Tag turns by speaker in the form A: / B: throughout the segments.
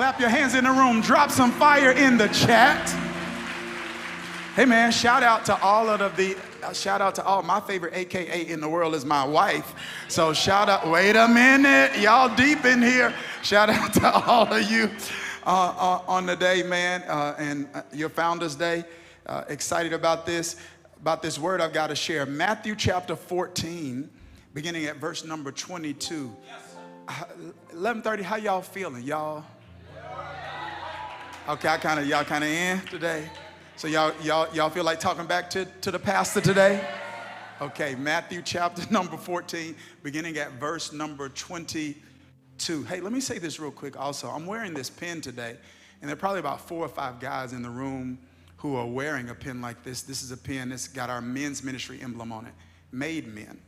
A: Clap your hands in the room. Drop some fire in the chat. Hey man, shout out to all of the uh, shout out to all my favorite AKA in the world is my wife. So shout out. Wait a minute, y'all deep in here. Shout out to all of you uh, uh, on the day, man, uh, and uh, your Founders Day. Uh, excited about this about this word I've got to share. Matthew chapter 14, beginning at verse number 22. 11:30. How y'all feeling, y'all? Okay, I kind of y'all kind of in today. So y'all y'all y'all feel like talking back to, to the pastor today? Okay, Matthew chapter number 14, beginning at verse number 22. Hey, let me say this real quick also. I'm wearing this pin today, and there are probably about four or five guys in the room who are wearing a pin like this. This is a pin that's got our men's ministry emblem on it, Made Men.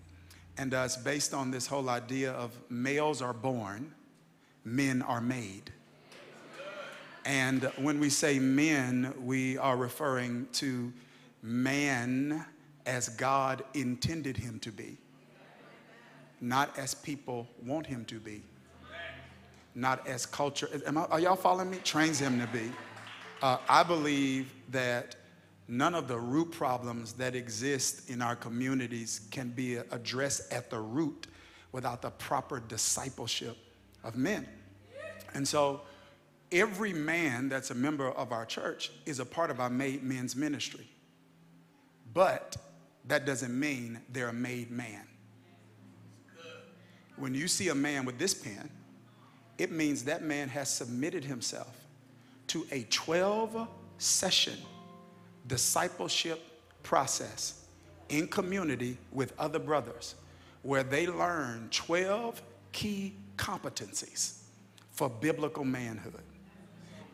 A: And uh, it's based on this whole idea of males are born, men are made. And when we say men, we are referring to man as God intended him to be, not as people want him to be, not as culture. I, are y'all following me? Trains him to be. Uh, I believe that none of the root problems that exist in our communities can be addressed at the root without the proper discipleship of men. And so, every man that's a member of our church is a part of our made men's ministry. But that doesn't mean they're a made man. When you see a man with this pen, it means that man has submitted himself to a 12 session discipleship process in community with other brothers where they learn 12 key competencies for biblical manhood.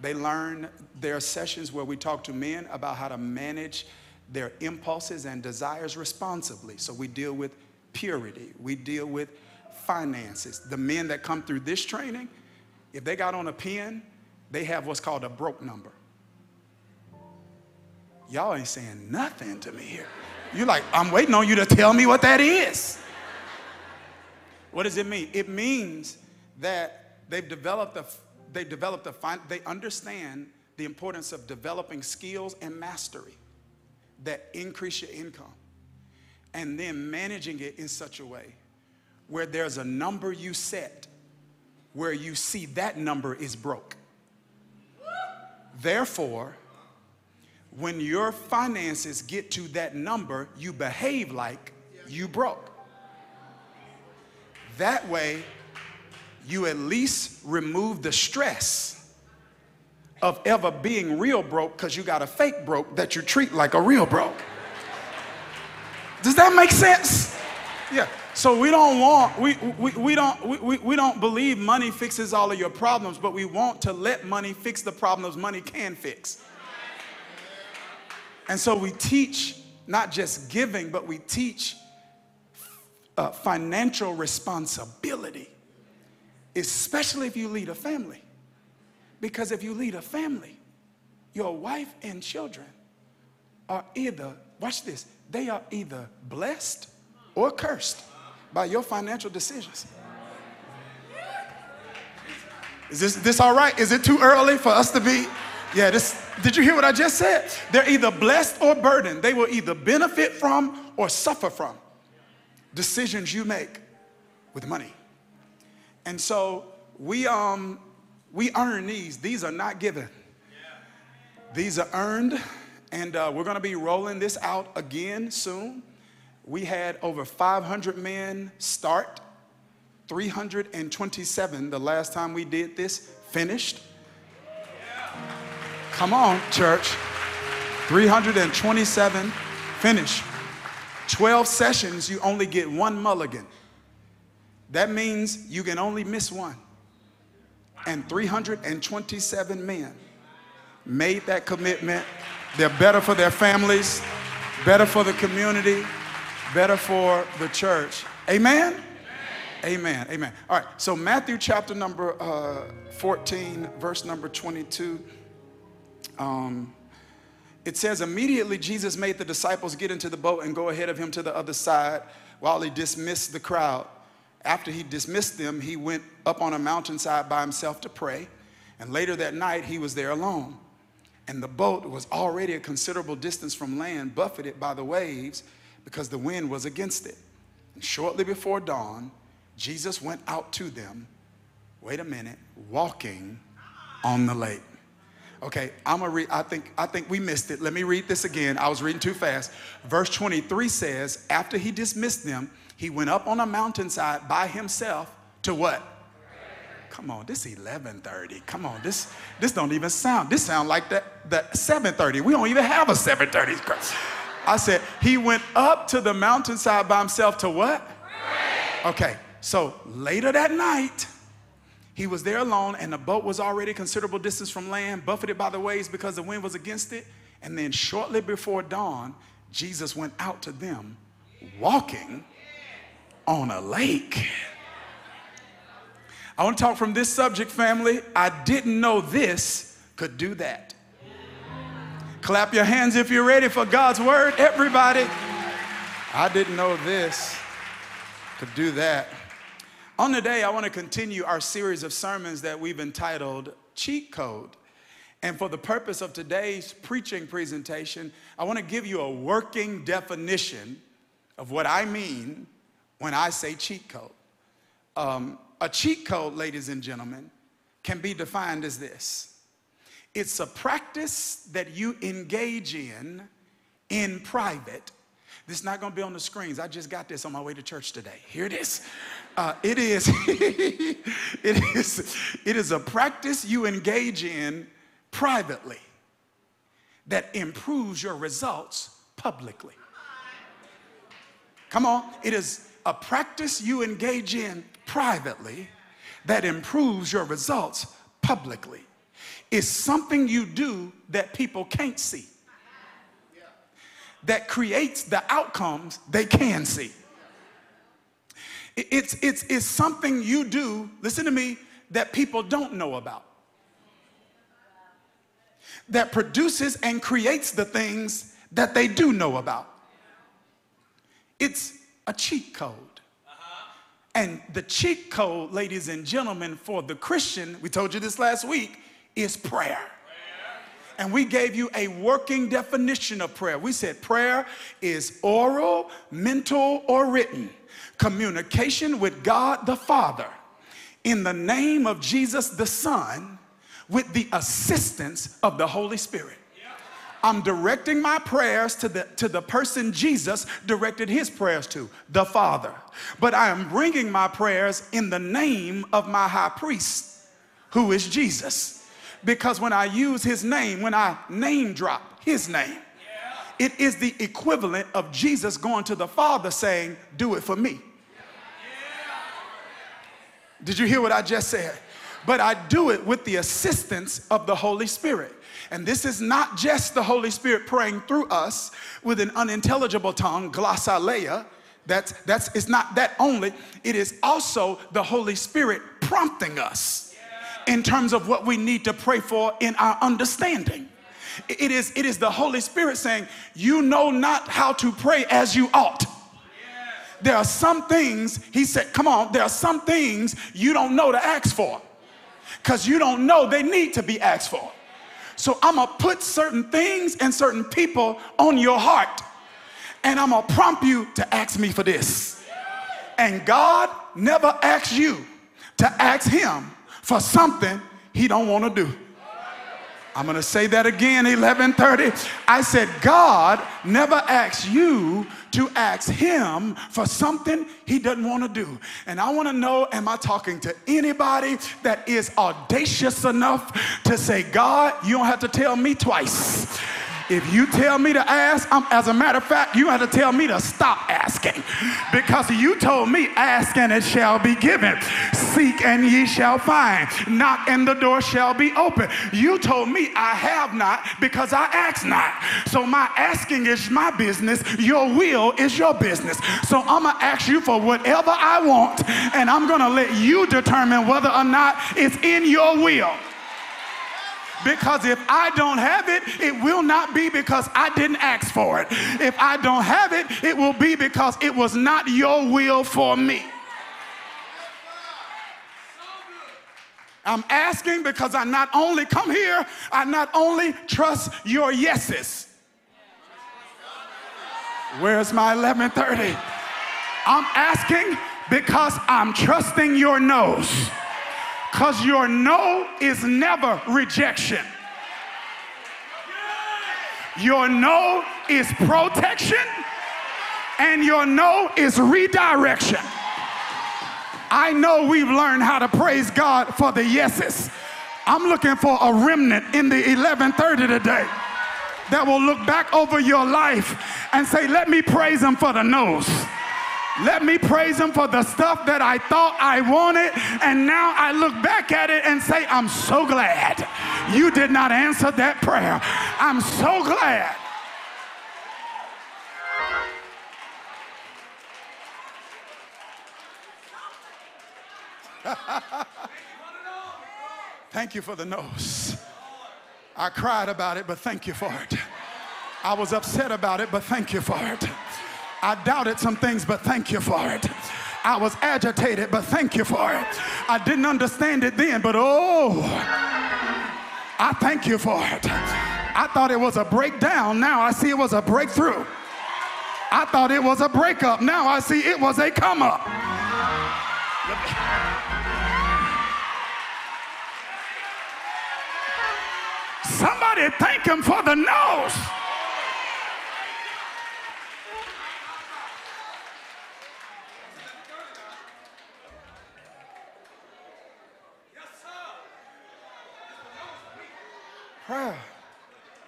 A: They learn their sessions where we talk to men about how to manage their impulses and desires responsibly. So we deal with purity, we deal with finances. The men that come through this training, if they got on a pen, they have what's called a broke number. Y'all ain't saying nothing to me here. You're like, I'm waiting on you to tell me what that is. What does it mean? It means that they've developed a they developed a fine, they understand the importance of developing skills and mastery that increase your income and then managing it in such a way where there's a number you set where you see that number is broke. Therefore, when your finances get to that number, you behave like you broke. That way, you at least remove the stress of ever being real broke because you got a fake broke that you treat like a real broke. Does that make sense? Yeah. So we don't want, we, we, we, don't, we, we don't believe money fixes all of your problems, but we want to let money fix the problems money can fix. And so we teach not just giving, but we teach uh, financial responsibility, especially if you lead a family. Because if you lead a family, your wife and children are either, watch this, they are either blessed or cursed by your financial decisions. Is this, this all right? Is it too early for us to be? Yeah, this, did you hear what I just said? They're either blessed or burdened. They will either benefit from or suffer from decisions you make with money. And so we, um, we earn these. These are not given. These are earned, and uh, we're going to be rolling this out again soon. We had over 500 men start, 327 the last time we did this finished. Come on, church. 327 finish. 12 sessions, you only get one mulligan. That means you can only miss one. And 327 men made that commitment. They're better for their families, better for the community, better for the church. Amen? Amen. Amen. All right. So, Matthew chapter number uh, 14, verse number 22. Um, it says, immediately Jesus made the disciples get into the boat and go ahead of him to the other side while he dismissed the crowd. After he dismissed them, he went up on a mountainside by himself to pray. And later that night, he was there alone. And the boat was already a considerable distance from land, buffeted by the waves because the wind was against it. And shortly before dawn, Jesus went out to them, wait a minute, walking on the lake. Okay, I'm gonna read, I think, I think we missed it. Let me read this again. I was reading too fast. Verse 23 says, after he dismissed them, he went up on a mountainside by himself to what? Come on, this 11:30. Come on, this this don't even sound. This sound like that that 7:30. We don't even have a 7:30. I said he went up to the mountainside by himself to what? Okay, so later that night, he was there alone, and the boat was already a considerable distance from land, buffeted by the waves because the wind was against it. And then, shortly before dawn, Jesus went out to them walking on a lake. I want to talk from this subject, family. I didn't know this could do that. Clap your hands if you're ready for God's word, everybody. I didn't know this could do that. On the day, I want to continue our series of sermons that we've entitled Cheat Code. And for the purpose of today's preaching presentation, I want to give you a working definition of what I mean when I say cheat code. Um, a cheat code, ladies and gentlemen, can be defined as this it's a practice that you engage in in private this is not going to be on the screens. I just got this on my way to church today. Here it is. Uh, it is. it is. It is a practice you engage in privately that improves your results publicly. Come on. It is a practice you engage in privately that improves your results publicly. It's something you do that people can't see that creates the outcomes they can see. It's, it's, it's something you do, listen to me, that people don't know about. That produces and creates the things that they do know about. It's a cheat code. And the cheat code, ladies and gentlemen, for the Christian, we told you this last week, is prayer and we gave you a working definition of prayer. We said prayer is oral, mental, or written communication with God the Father in the name of Jesus the Son with the assistance of the Holy Spirit. I'm directing my prayers to the, to the person Jesus directed his prayers to, the Father. But I am bringing my prayers in the name of my high priest, who is Jesus. Because when I use his name, when I name drop his name, it is the equivalent of Jesus going to the Father saying, Do it for me. Did you hear what I just said? But I do it with the assistance of the Holy Spirit. And this is not just the Holy Spirit praying through us with an unintelligible tongue, glossolalia. That's, that's, it's not that only. It is also the Holy Spirit prompting us in terms of what we need to pray for in our understanding. It is, it is the Holy Spirit saying, You know not how to pray as you ought. There are some things, he said, Come on, there are some things you don't know to ask for because you don't know they need to be asked for. So I'm gonna put certain things and certain people on your heart, and I'm gonna prompt you to ask me for this. And God never asks you to ask Him for something he don't want to do. I'm going to say that again 11:30. I said God never asks you to ask him for something he doesn't want to do. And I want to know am I talking to anybody that is audacious enough to say God, you don't have to tell me twice. If you tell me to ask, I'm, as a matter of fact, you have to tell me to stop asking. Because you told me, ask and it shall be given. Seek and ye shall find. Knock and the door shall be open. You told me I have not because I ask not. So my asking is my business. Your will is your business. So I'm going to ask you for whatever I want and I'm going to let you determine whether or not it's in your will. Because if I don't have it, it will not be because I didn't ask for it. If I don't have it, it will be because it was not your will for me. I'm asking because I not only come here, I not only trust your yeses. Where's my 1130? I'm asking because I'm trusting your no's. Because your no is never rejection. Your no is protection, and your no is redirection. I know we've learned how to praise God for the yeses. I'm looking for a remnant in the 1130 today that will look back over your life and say, Let me praise Him for the no's. Let me praise Him for the stuff that I thought I wanted, and now I look back at it and say, I'm so glad you did not answer that prayer. I'm so glad. thank you for the no's. I cried about it, but thank you for it. I was upset about it, but thank you for it. I doubted some things, but thank you for it. I was agitated, but thank you for it. I didn't understand it then, but oh, I thank you for it. I thought it was a breakdown. Now I see it was a breakthrough. I thought it was a breakup. Now I see it was a come up. Somebody thank him for the no's.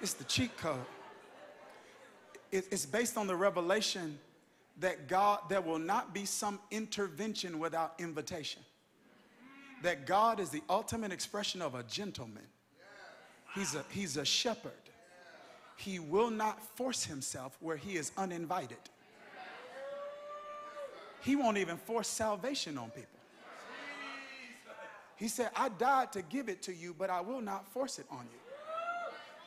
A: Is the cheat code. It's based on the revelation that God, there will not be some intervention without invitation. That God is the ultimate expression of a gentleman. He's a, he's a shepherd. He will not force himself where he is uninvited. He won't even force salvation on people. He said, I died to give it to you, but I will not force it on you.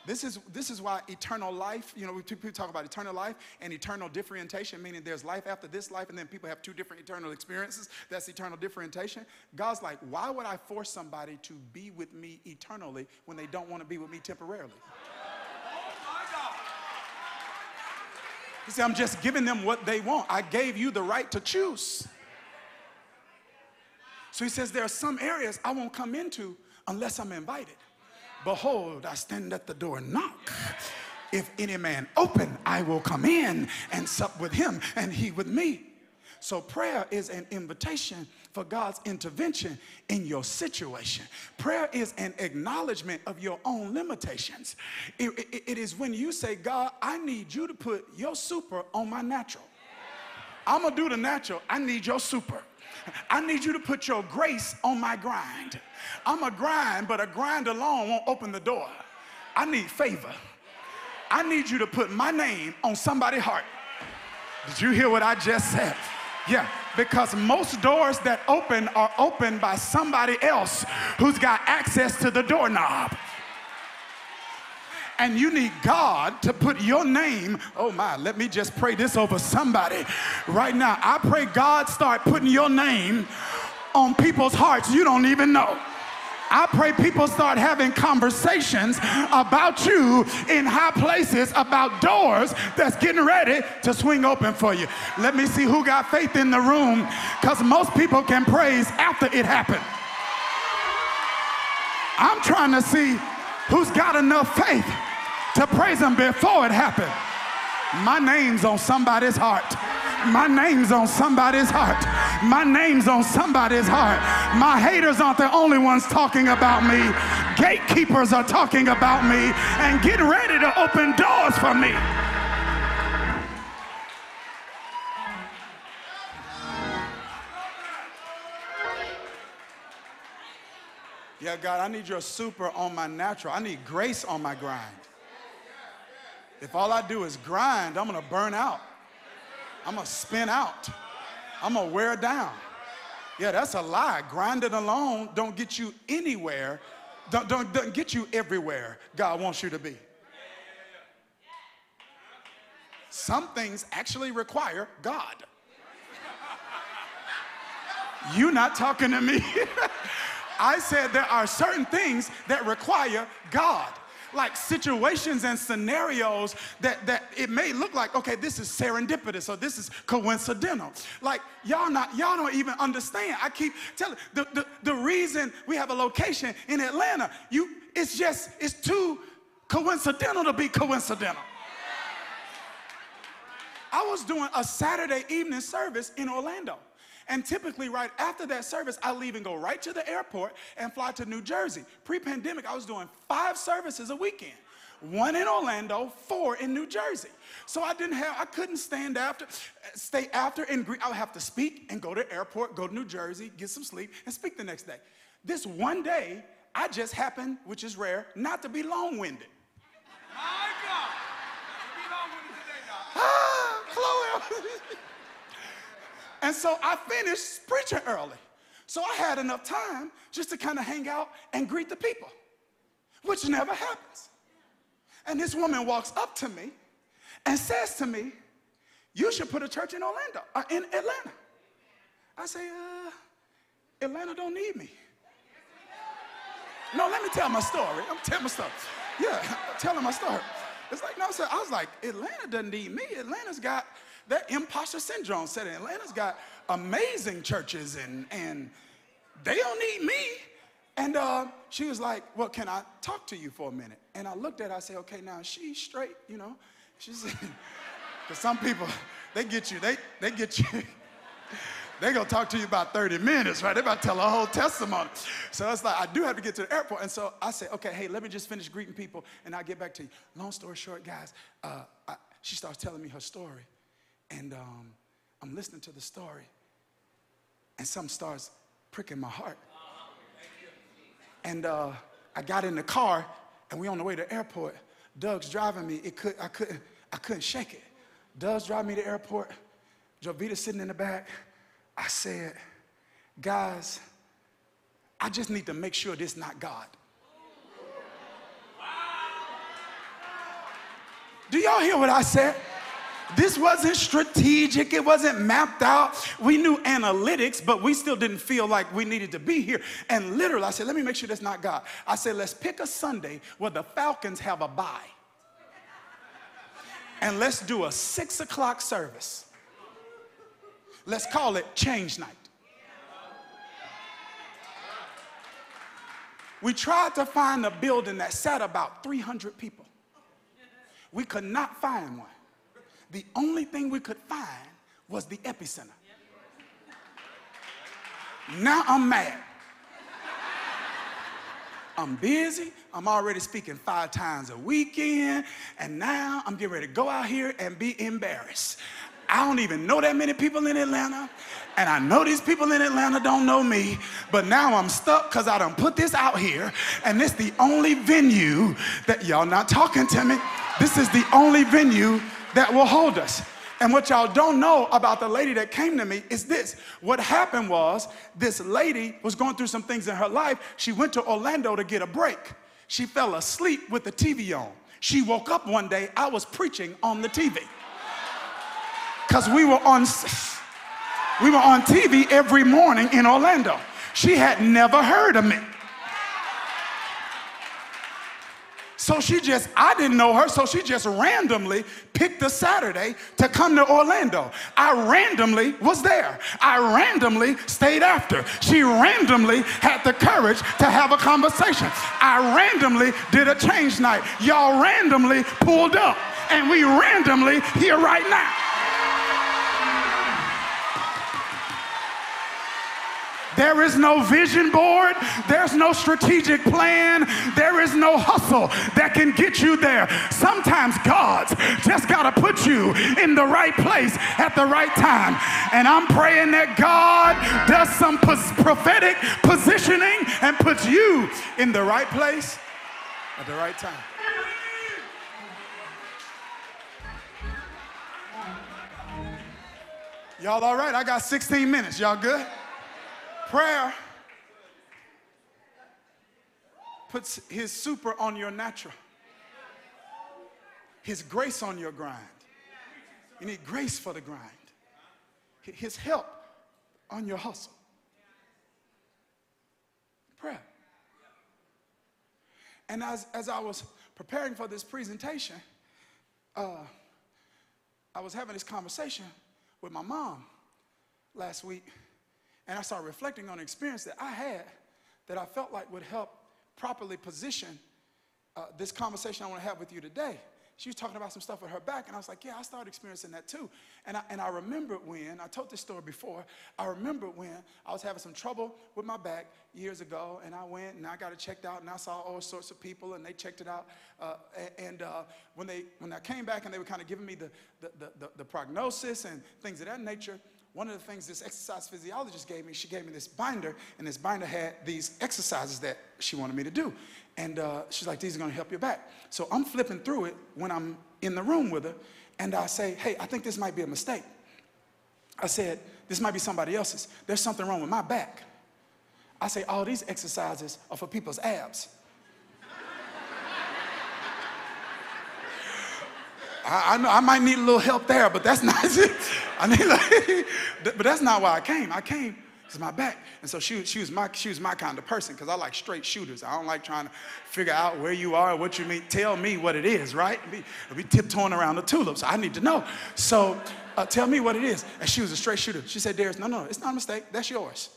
A: This is, this is why eternal life, you know, people talk about eternal life and eternal differentiation, meaning there's life after this life, and then people have two different eternal experiences. That's eternal differentiation. God's like, why would I force somebody to be with me eternally when they don't want to be with me temporarily? He said, I'm just giving them what they want. I gave you the right to choose. So he says, there are some areas I won't come into unless I'm invited. Behold, I stand at the door and knock. If any man open, I will come in and sup with him and he with me. So prayer is an invitation for God's intervention in your situation. Prayer is an acknowledgement of your own limitations. it, it, it is when you say, God, I need you to put your super on my natural. I'm gonna do the natural. I need your super. I need you to put your grace on my grind. I'm a grind, but a grind alone won't open the door. I need favor. I need you to put my name on somebody's heart. Did you hear what I just said? Yeah, because most doors that open are opened by somebody else who's got access to the doorknob and you need God to put your name. Oh my, let me just pray this over somebody right now. I pray God start putting your name on people's hearts you don't even know. I pray people start having conversations about you in high places, about doors that's getting ready to swing open for you. Let me see who got faith in the room because most people can praise after it happened. I'm trying to see who's got enough faith to praise him before it happened. My name's on somebody's heart. My name's on somebody's heart. My name's on somebody's heart. My haters aren't the only ones talking about me. Gatekeepers are talking about me and getting ready to open doors for me. Yeah, God, I need your super on my natural. I need grace on my grind. If all I do is grind, I'm gonna burn out. I'm gonna spin out. I'm gonna wear down. Yeah, that's a lie. Grinding alone don't get you anywhere, don't, don't, don't get you everywhere God wants you to be. Some things actually require God. You not talking to me. I said there are certain things that require God. Like situations and scenarios that, that it may look like, okay, this is serendipitous or this is coincidental. Like y'all not, y'all don't even understand. I keep telling the, the, the reason we have a location in Atlanta, you it's just, it's too coincidental to be coincidental. I was doing a Saturday evening service in Orlando. And typically, right after that service, I leave and go right to the airport and fly to New Jersey. Pre pandemic, I was doing five services a weekend one in Orlando, four in New Jersey. So I didn't have, I couldn't stand after, stay after and greet. I would have to speak and go to airport, go to New Jersey, get some sleep, and speak the next day. This one day, I just happened, which is rare, not to be long-winded. My God, be long-winded today, Ah, Chloe. And so I finished preaching early. So I had enough time just to kind of hang out and greet the people, which never happens. And this woman walks up to me and says to me, You should put a church in Orlando, uh, in Atlanta. I say, uh, Atlanta don't need me. No, let me tell my story. I'm telling my story. Yeah, I'm telling my story. It's like, no, sir. I was like, Atlanta doesn't need me. Atlanta's got that imposter syndrome said Atlanta's got amazing churches and, and they don't need me. And uh, she was like, well, can I talk to you for a minute? And I looked at her, I said, okay, now she's straight, you know. She said, because some people, they get you, they, they get you. they gonna talk to you about 30 minutes, right? They about to tell a whole testimony. So it's like, I do have to get to the airport. And so I said, okay, hey, let me just finish greeting people and I'll get back to you. Long story short, guys, uh, I, she starts telling me her story. And um, I'm listening to the story, and something starts pricking my heart. And uh, I got in the car, and we on the way to the airport. Doug's driving me. It could, I couldn't, I couldn't shake it. Doug's driving me to the airport. Jovita sitting in the back. I said, guys, I just need to make sure this not God. Do y'all hear what I said? This wasn't strategic, it wasn't mapped out. We knew analytics, but we still didn't feel like we needed to be here. And literally, I said, let me make sure that's not God. I said, let's pick a Sunday where the Falcons have a bye. And let's do a six o'clock service. Let's call it change night. We tried to find a building that sat about 300 people. We could not find one the only thing we could find was the epicenter. Now I'm mad. I'm busy. I'm already speaking five times a weekend. And now I'm getting ready to go out here and be embarrassed. I don't even know that many people in Atlanta. And I know these people in Atlanta don't know me. But now I'm stuck because I don't put this out here. And this the only venue that y'all not talking to me. This is the only venue that will hold us. And what y'all don't know about the lady that came to me is this. What happened was this lady was going through some things in her life. She went to Orlando to get a break. She fell asleep with the TV on. She woke up one day, I was preaching on the TV. Cuz we were on we were on TV every morning in Orlando. She had never heard of me. So she just, I didn't know her, so she just randomly picked a Saturday to come to Orlando. I randomly was there. I randomly stayed after. She randomly had the courage to have a conversation. I randomly did a change night. Y'all randomly pulled up, and we randomly here right now. There is no vision board. There's no strategic plan. There is no hustle that can get you there. Sometimes God's just got to put you in the right place at the right time. And I'm praying that God does some prophetic positioning and puts you in the right place at the right time. Y'all all right? I got 16 minutes. Y'all good? Prayer puts his super on your natural, his grace on your grind. You need grace for the grind, his help on your hustle. Prayer. And as, as I was preparing for this presentation, uh, I was having this conversation with my mom last week, and I started reflecting on an experience that I had that I felt like would help properly position uh, this conversation I want to have with you today she was talking about some stuff with her back, and I was like, yeah, I started experiencing that too. And I, and I remember when, I told this story before, I remember when I was having some trouble with my back years ago, and I went and I got it checked out, and I saw all sorts of people, and they checked it out. Uh, and uh, when, they, when I came back and they were kind of giving me the, the, the, the, the prognosis and things of that nature, one of the things this exercise physiologist gave me, she gave me this binder, and this binder had these exercises that she wanted me to do. And uh, she's like, these are gonna help your back. So I'm flipping through it when I'm in the room with her, and I say, hey, I think this might be a mistake. I said, this might be somebody else's. There's something wrong with my back. I say, all these exercises are for people's abs. I, I, know I might need a little help there, but that's not it. I need like, but that's not why I came. I came because my back. And so she, she, was my, she was my kind of person because I like straight shooters. I don't like trying to figure out where you are, and what you mean. Tell me what it is, right? Be tiptoeing around the tulips. I need to know. So uh, tell me what it is. And she was a straight shooter. She said, Dharius, no, no, it's not a mistake. That's yours.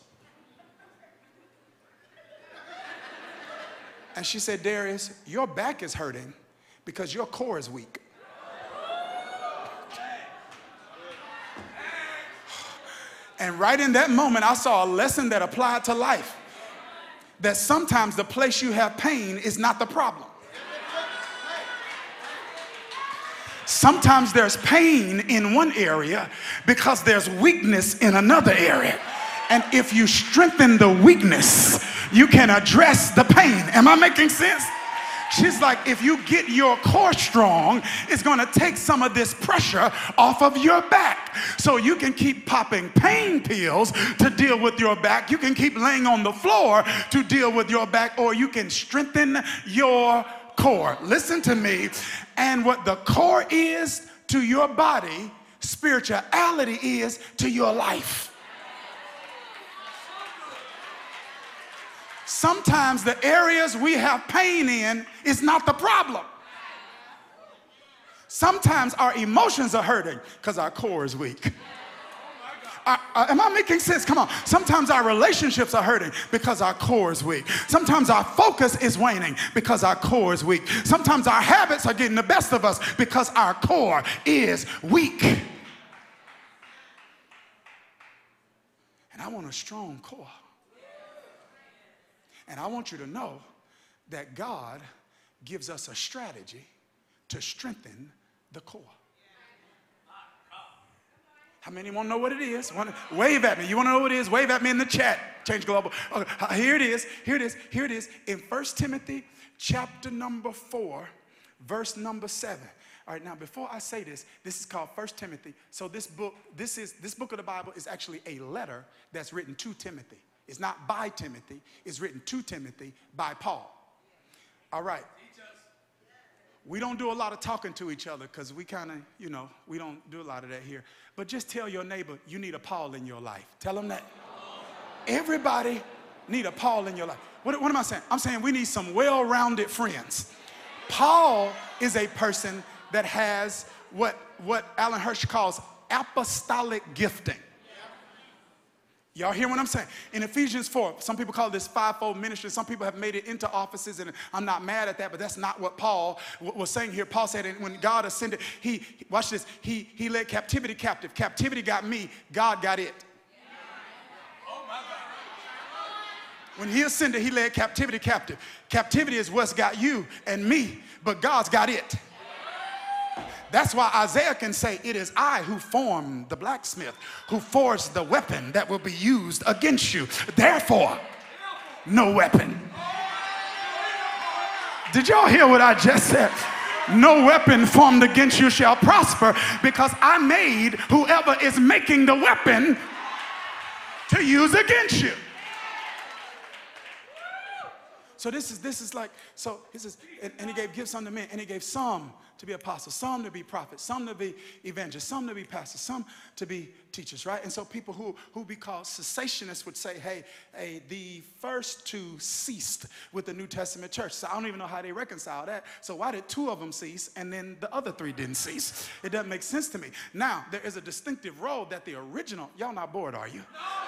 A: And she said, Dharius, your back is hurting because your core is weak. And right in that moment, I saw a lesson that applied to life. That sometimes the place you have pain is not the problem. Sometimes there's pain in one area because there's weakness in another area. And if you strengthen the weakness, you can address the pain. Am I making sense? She's like, if you get your core strong, it's going to take some of this pressure off of your back. So you can keep popping pain pills to deal with your back. You can keep laying on the floor to deal with your back, or you can strengthen your core. Listen to me. And what the core is to your body, spirituality is to your life. Sometimes the areas we have pain in is not the problem. Sometimes our emotions are hurting because our core is weak. Uh, am I making sense? Come on. Sometimes our relationships are hurting because our core is weak. Sometimes our focus is waning because our core is weak. Sometimes our habits are getting the best of us because our core is weak. And I want a strong core. And I want you to know that God gives us a strategy to strengthen the core. How many want to know what it is? Want to wave at me. You want to know what it is? Wave at me in the chat. Change global. Okay, uh, here it is. Here it is. Here it is. In 1 Timothy chapter number 4, verse number 7. All right, now before I say this, this is called 1 Timothy. So this book, this is this book of the Bible is actually a letter that's written to Timothy. It's not by Timothy, it's written to Timothy by Paul. All right. We don't do a lot of talking to each other because we kind of, you know, we don't do a lot of that here. But just tell your neighbor you need a Paul in your life. Tell them that. Everybody need a Paul in your life. What, what am I saying? I'm saying we need some well-rounded friends. Paul is a person that has what, what Alan Hirsch calls apostolic gifting. Y'all hear what I'm saying? In Ephesians 4, some people call this fivefold ministry. Some people have made it into offices, and I'm not mad at that, but that's not what Paul was saying here. Paul said when God ascended, he, watch this, he, he led captivity captive. Captivity got me, God got it. Oh, when he ascended, he led captivity captive. Captivity is what's got you and me, but God's got it. That's why Isaiah can say, It is I who formed the blacksmith, who forged the weapon that will be used against you. Therefore, no weapon. Did y'all hear what I just said? No weapon formed against you shall prosper because I made whoever is making the weapon to use against you. so this is this is like so he says and, and he gave gifts unto men and he gave some to be apostles, some to be prophets, some to be evangelists, some to be pastors, some to be teachers, right? And so people who, who be called cessationists would say, hey, hey, the first two ceased with the New Testament church. So I don't even know how they reconcile that. So why did two of them cease and then the other three didn't cease? It doesn't make sense to me. Now, there is a distinctive role that the original, y'all not bored, are you?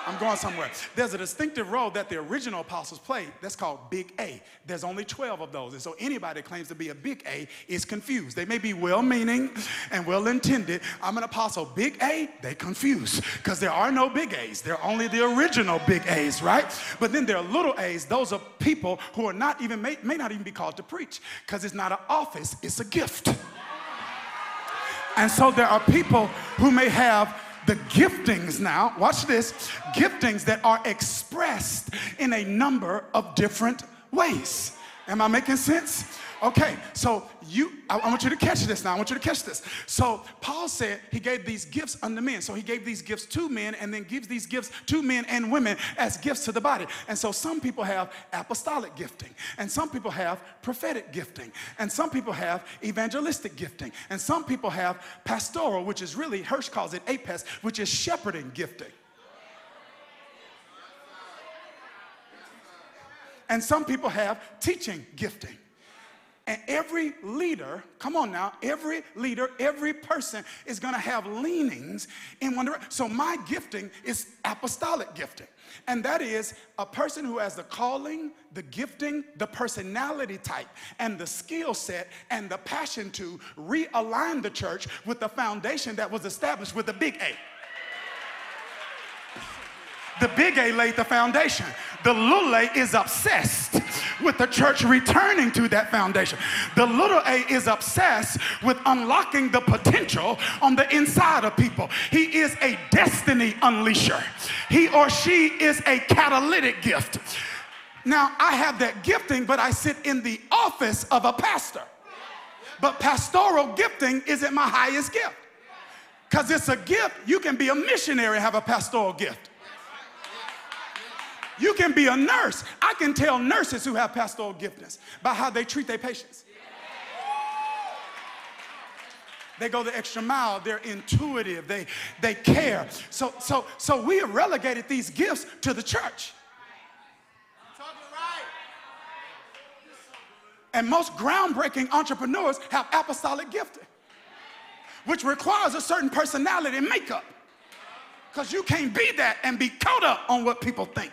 A: I'm going somewhere. There's a distinctive role that the original apostles played. That's called Big A. There's only 12 of those. And so anybody that claims to be a Big A is confused. They may be well meaning and well intended. I'm an apostle. Big A, they because there are no big A's. There are only the original big A's, right? But then there are little A's. Those are people who are not even, may, may not even be called to preach because it's not an office, it's a gift. And so there are people who may have the giftings now, watch this, giftings that are expressed in a number of different ways. Am I making sense? Okay, so you, I, I, want you to catch this now. I want you to catch this. So Paul said he gave these gifts unto men. So he gave these gifts to men and then gives these gifts to men and women as gifts to the body. And so some people have apostolic gifting, and some people have prophetic gifting, and some people have evangelistic gifting, and some people have pastoral, which is really, Hirsch calls it apes, which is shepherding gifting. And some people have teaching gifting. And every leader, come on now, every leader, every person is gonna have leanings in one direction. So my gifting is apostolic gifting. And that is a person who has the calling, the gifting, the personality type, and the skill set and the passion to realign the church with the foundation that was established with the big A. The big A laid the foundation. The little a is obsessed with the church returning to that foundation. The little a is obsessed with unlocking the potential on the inside of people. He is a destiny unleasher, he or she is a catalytic gift. Now, I have that gifting, but I sit in the office of a pastor. But pastoral gifting isn't my highest gift. Because it's a gift, you can be a missionary have a pastoral gift. You can be a nurse. I can tell nurses who have pastoral giftedness by how they treat their patients. They go the extra mile. They're intuitive. They, they care. So, so, so we have relegated these gifts to the church. And most groundbreaking entrepreneurs have apostolic gifting, which requires a certain personality and makeup. Because you can't be that and be caught up on what people think.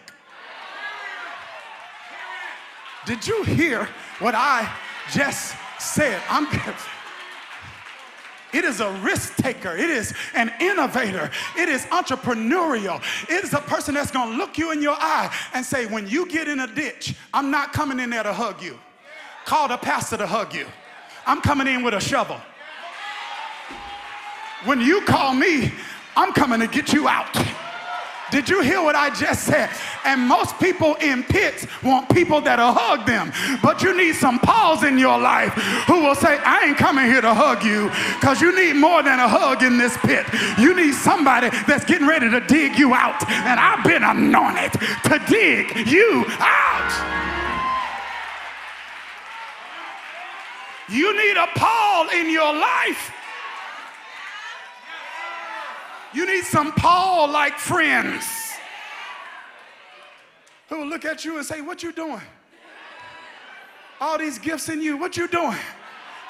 A: Did you hear what I just said? I'm it is a risk taker. It is an innovator. It is entrepreneurial. It is a person that's going to look you in your eye and say, when you get in a ditch, I'm not coming in there to hug you. Call the pastor to hug you. I'm coming in with a shovel. When you call me, I'm coming to get you out. Did you hear what I just said? And most people in pits want people that'll hug them. But you need some Pauls in your life who will say, I ain't coming here to hug you because you need more than a hug in this pit. You need somebody that's getting ready to dig you out. And I've been anointed to dig you out. You need a Paul in your life You need some Paul like friends who will look at you and say, What you doing? All these gifts in you, what you doing?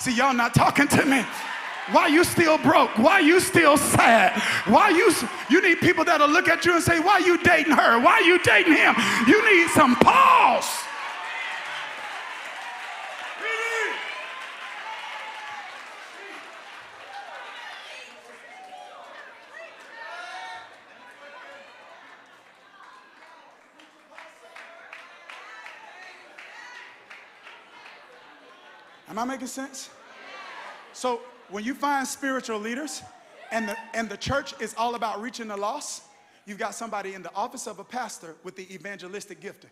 A: See, y'all not talking to me. Why you still broke? Why you still sad? Why you you need people that'll look at you and say, Why you dating her? Why you dating him? You need some Pauls. Am I making sense? So when you find spiritual leaders and the, and the church is all about reaching the lost, you've got somebody in the office of a pastor with the evangelistic gifting.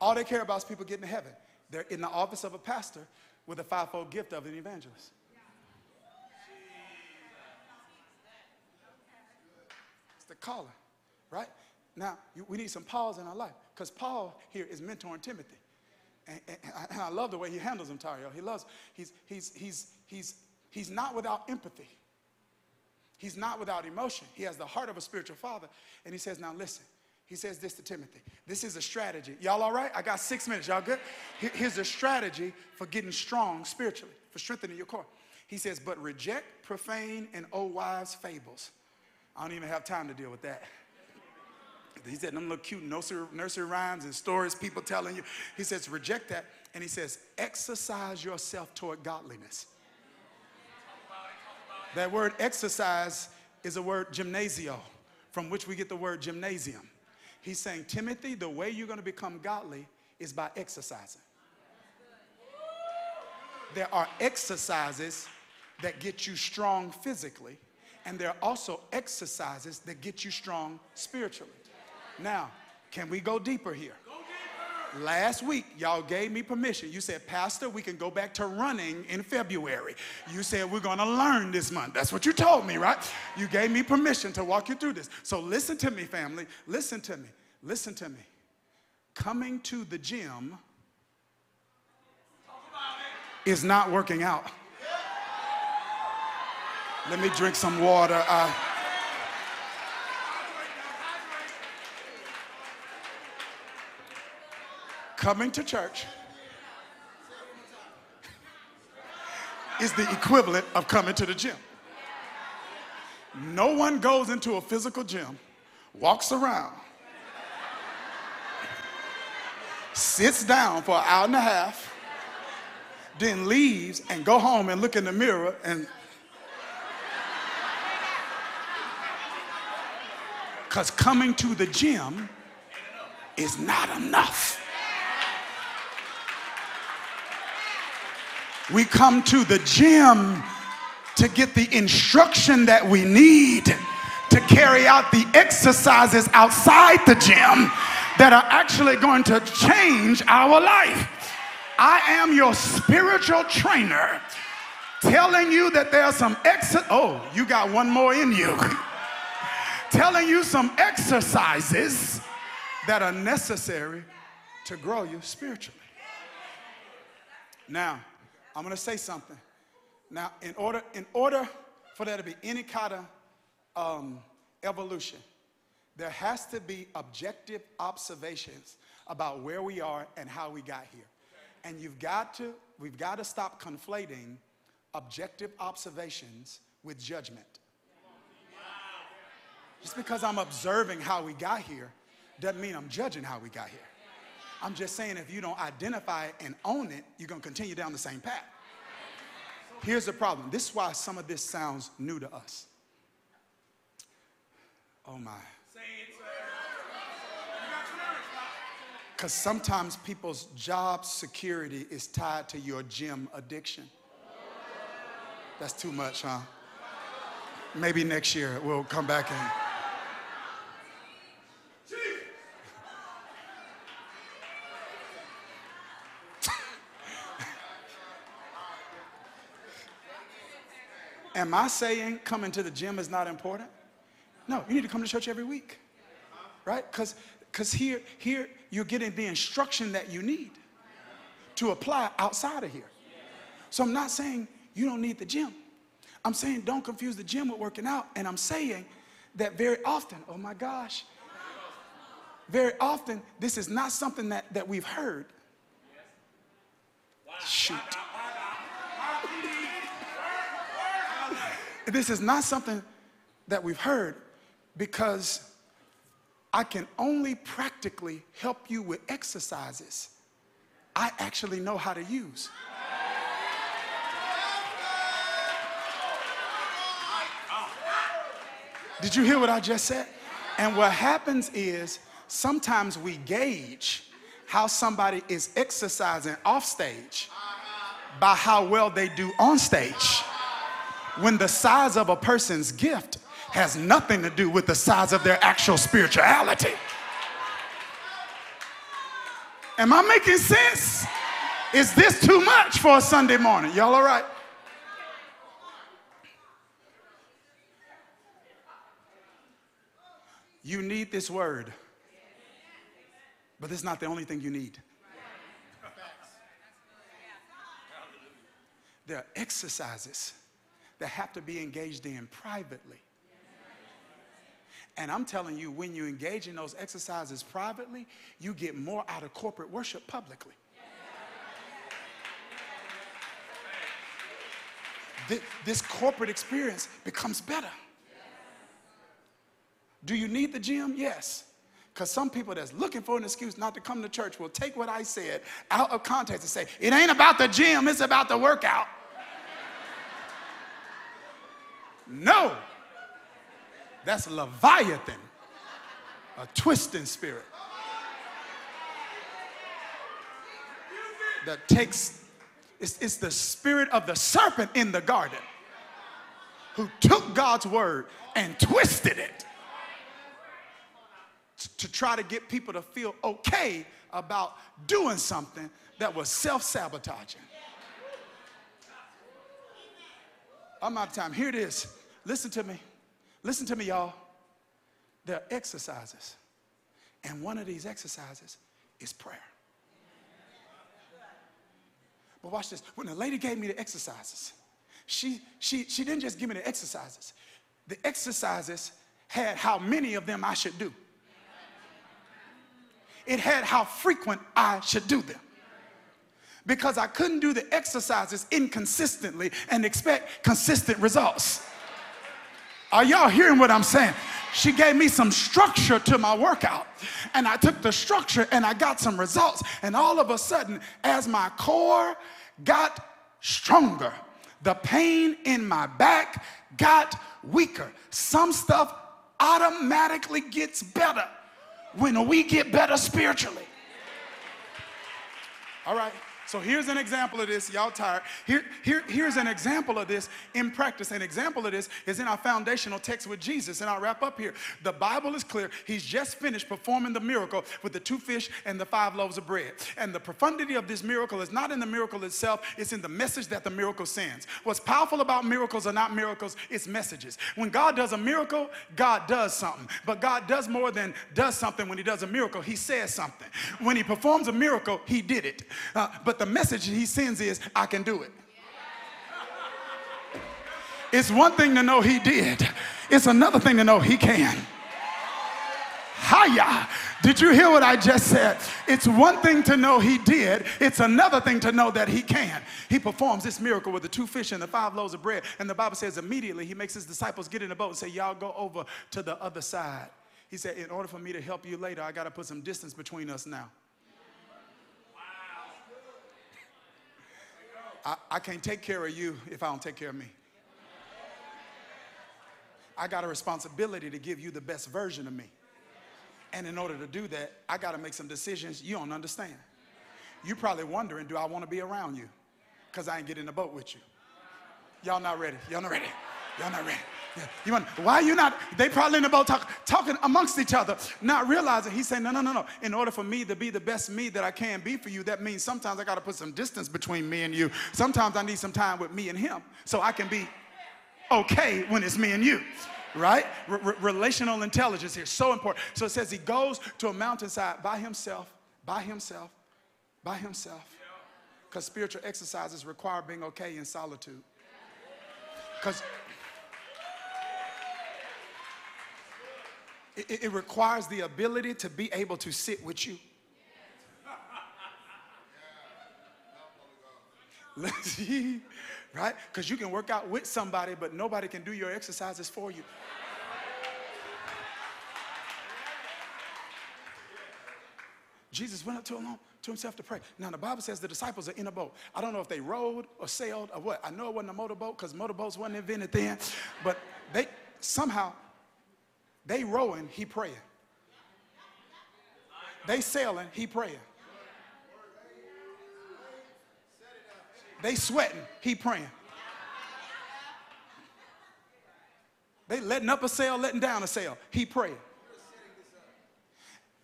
A: All they care about is people getting to heaven. They're in the office of a pastor with a fivefold gift of an evangelist. It's the calling, right? Now, you, we need some Pauls in our life because Paul here is mentoring Timothy. And, and, I love the way he handles him, Tario. He loves, he's, he's, he's, he's, he's not without empathy. He's not without emotion. He has the heart of a spiritual father. And he says, Now listen, he says this to Timothy. This is a strategy. Y'all all right? I got six minutes. Y'all good? Here's a strategy for getting strong spiritually, for strengthening your core. He says, But reject profane and old wives' fables. I don't even have time to deal with that. He said, them little cute nursery, nursery rhymes and stories people telling you. He says, reject that. And he says, exercise yourself toward godliness. That word exercise is a word gymnasio, from which we get the word gymnasium. He's saying, Timothy, the way you're going to become godly is by exercising. There are exercises that get you strong physically, and there are also exercises that get you strong spiritually. Now, can we go deeper here? Last week, y'all gave me permission. You said, Pastor, we can go back to running in February. You said, we're going to learn this month. That's what you told me, right? You gave me permission to walk you through this. So listen to me, family. Listen to me. Listen to me. Coming to the gym is not working out. Let me drink some water. Uh, coming to church is the equivalent of coming to the gym. No one goes into a physical gym, walks around, sits down for an hour and a half, then leaves and go home and look in the mirror and because coming to the gym is not enough. We come to the gym to get the instruction that we need to carry out the exercises outside the gym that are actually going to change our life. I am your spiritual trainer telling you that there's some exit. Oh, you got one more in you. telling you some exercises that are necessary to grow you spiritually. Now, I'm going to say something. Now, in order, in order for there to be any kind of um, evolution, there has to be objective observations about where we are and how we got here. And you've got to, we've got to stop conflating objective observations with judgment. Just because I'm observing how we got here doesn't mean I'm judging how we got here. I'm just saying if you don't identify it and own it, you're going to continue down the same path. Here's the problem. This is why some of this sounds new to us. Oh my. Because sometimes people's job security is tied to your gym addiction. That's too much, huh? Maybe next year we'll come back and. Am I saying coming to the gym is not important? No, you need to come to church every week. Right? Because because here, here you're getting the instruction that you need to apply outside of here. So I'm not saying you don't need the gym. I'm saying don't confuse the gym with working out. And I'm saying that very often, oh my gosh, very often this is not something that, that we've heard. Shoot. This is not something that we've heard because I can only practically help you with exercises I actually know how to use. Did you hear what I just said? And what happens is sometimes we gauge how somebody is exercising off stage by how well they do on stage when the size of a person's gift has nothing to do with the size of their actual spirituality. Am I making sense? Is this too much for a Sunday morning? Y'all all right? You need this word But it's not the only thing you need. There are exercises that have to be engaged in privately. And I'm telling you, when you engage in those exercises privately, you get more out of corporate worship publicly. This corporate experience becomes better. Do you need the gym? Yes. Because some people that's looking for an excuse not to come to church will take what I said out of context and say, it ain't about the gym, it's about the workout. No. That's Leviathan, a twisting spirit that takes, it's, it's the spirit of the serpent in the garden who took God's word and twisted it to try to get people to feel okay about doing something that was self sabotaging. I'm out of time. Here it is. Listen to me. Listen to me, y'all. There are exercises. And one of these exercises is prayer. But watch this. When the lady gave me the exercises, she, she, she didn't just give me the exercises. The exercises had how many of them I should do it had how frequent I should do them. Because I couldn't do the exercises inconsistently and expect consistent results. Are y'all hearing what I'm saying? She gave me some structure to my workout. And I took the structure and I got some results. And all of a sudden, as my core got stronger, the pain in my back got weaker. Some stuff automatically gets better when we get better spiritually. All right. So here's an example of this. Y'all tired. Here, here, here's an example of this in practice. An example of this is in our foundational text with Jesus. And I'll wrap up here. The Bible is clear. He's just finished performing the miracle with the two fish and the five loaves of bread. And the profundity of this miracle is not in the miracle itself, it's in the message that the miracle sends. What's powerful about miracles are not miracles, it's messages. When God does a miracle, God does something. But God does more than does something when He does a miracle, He says something. When He performs a miracle, He did it. Uh, but the message he sends is, I can do it. It's one thing to know he did, it's another thing to know he can. Hiya. Did you hear what I just said? It's one thing to know he did, it's another thing to know that he can. He performs this miracle with the two fish and the five loaves of bread. And the Bible says immediately he makes his disciples get in the boat and say, Y'all go over to the other side. He said, In order for me to help you later, I got to put some distance between us now. I, I can't take care of you if I don't take care of me. I got a responsibility to give you the best version of me. And in order to do that, I got to make some decisions you don't understand. You're probably wondering, do I want to be around you? Because I ain't getting in the boat with you. Y'all not ready. Y'all not ready. Y'all not ready. You want, why you not? They probably in the boat talk, talking amongst each other, not realizing. He's saying, no, no, no, no. In order for me to be the best me that I can be for you, that means sometimes I got to put some distance between me and you. Sometimes I need some time with me and him so I can be okay when it's me and you right? Relational intelligence here, so important. So it says he goes to a mountainside by himself, by himself, by himself. Because spiritual exercises require being okay in solitude. Because It, it requires the ability to be able to sit with you. right? Because you can work out with somebody, but nobody can do your exercises for you. Jesus went up to, alone, to himself to pray. Now, the Bible says the disciples are in a boat. I don't know if they rowed or sailed or what. I know it wasn't a motorboat because motorboats wasn't invented then, but they somehow they rowing, he praying. They sailing, he praying. They sweating, he praying. They letting up a sail, letting down a sail, he praying.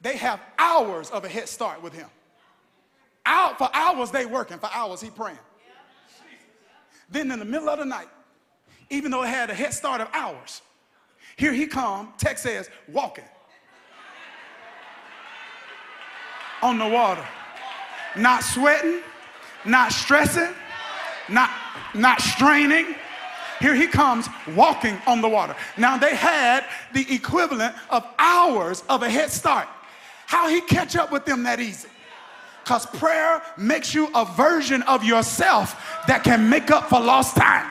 A: They have hours of a head start with him. Out for hours they working, for hours he praying. Then in the middle of the night, even though it had a head start of hours, here he come, text says, walking. on the water. Not sweating, not stressing, not, not straining. Here he comes walking on the water. Now they had the equivalent of hours of a head start. How he catch up with them that easy? Because prayer makes you a version of yourself that can make up for lost time.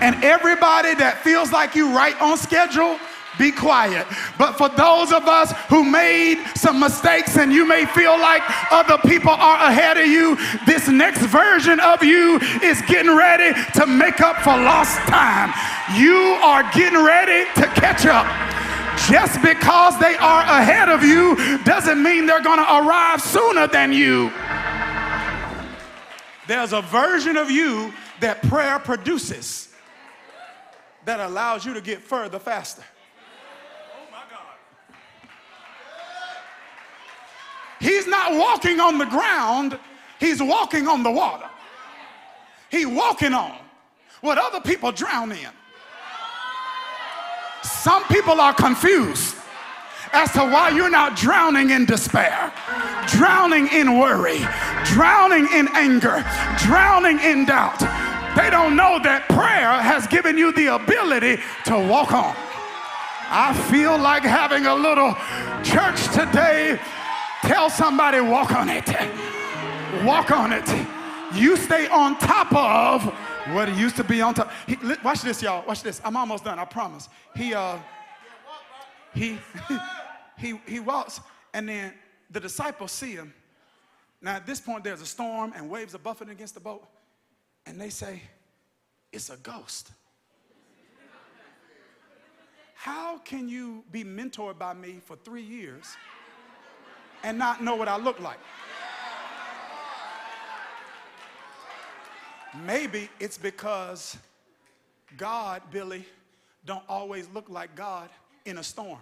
A: And everybody that feels like you right on schedule, be quiet. But for those of us who made some mistakes and you may feel like other people are ahead of you, this next version of you is getting ready to make up for lost time. You are getting ready to catch up. Just because they are ahead of you doesn't mean they're going to arrive sooner than you. There's a version of you that prayer produces that allows you to get further faster. Oh my God. He's not walking on the ground, he's walking on the water. He's walking on what other people drown in. Some people are confused as to why you're not drowning in despair, drowning in worry, drowning in anger, drowning in doubt. They don't know that prayer has given you the ability to walk on. I feel like having a little church today Tell somebody, walk on it. Walk on it. You stay on top of what it used to be on top. He, watch this, y'all. Watch this. I'm almost done. I promise. He uh, he he he walks, and then the disciples see him. Now at this point, there's a storm, and waves are buffeting against the boat, and they say, "It's a ghost." How can you be mentored by me for three years? and not know what I look like. Maybe it's because God, Billy, don't always look like God in a storm.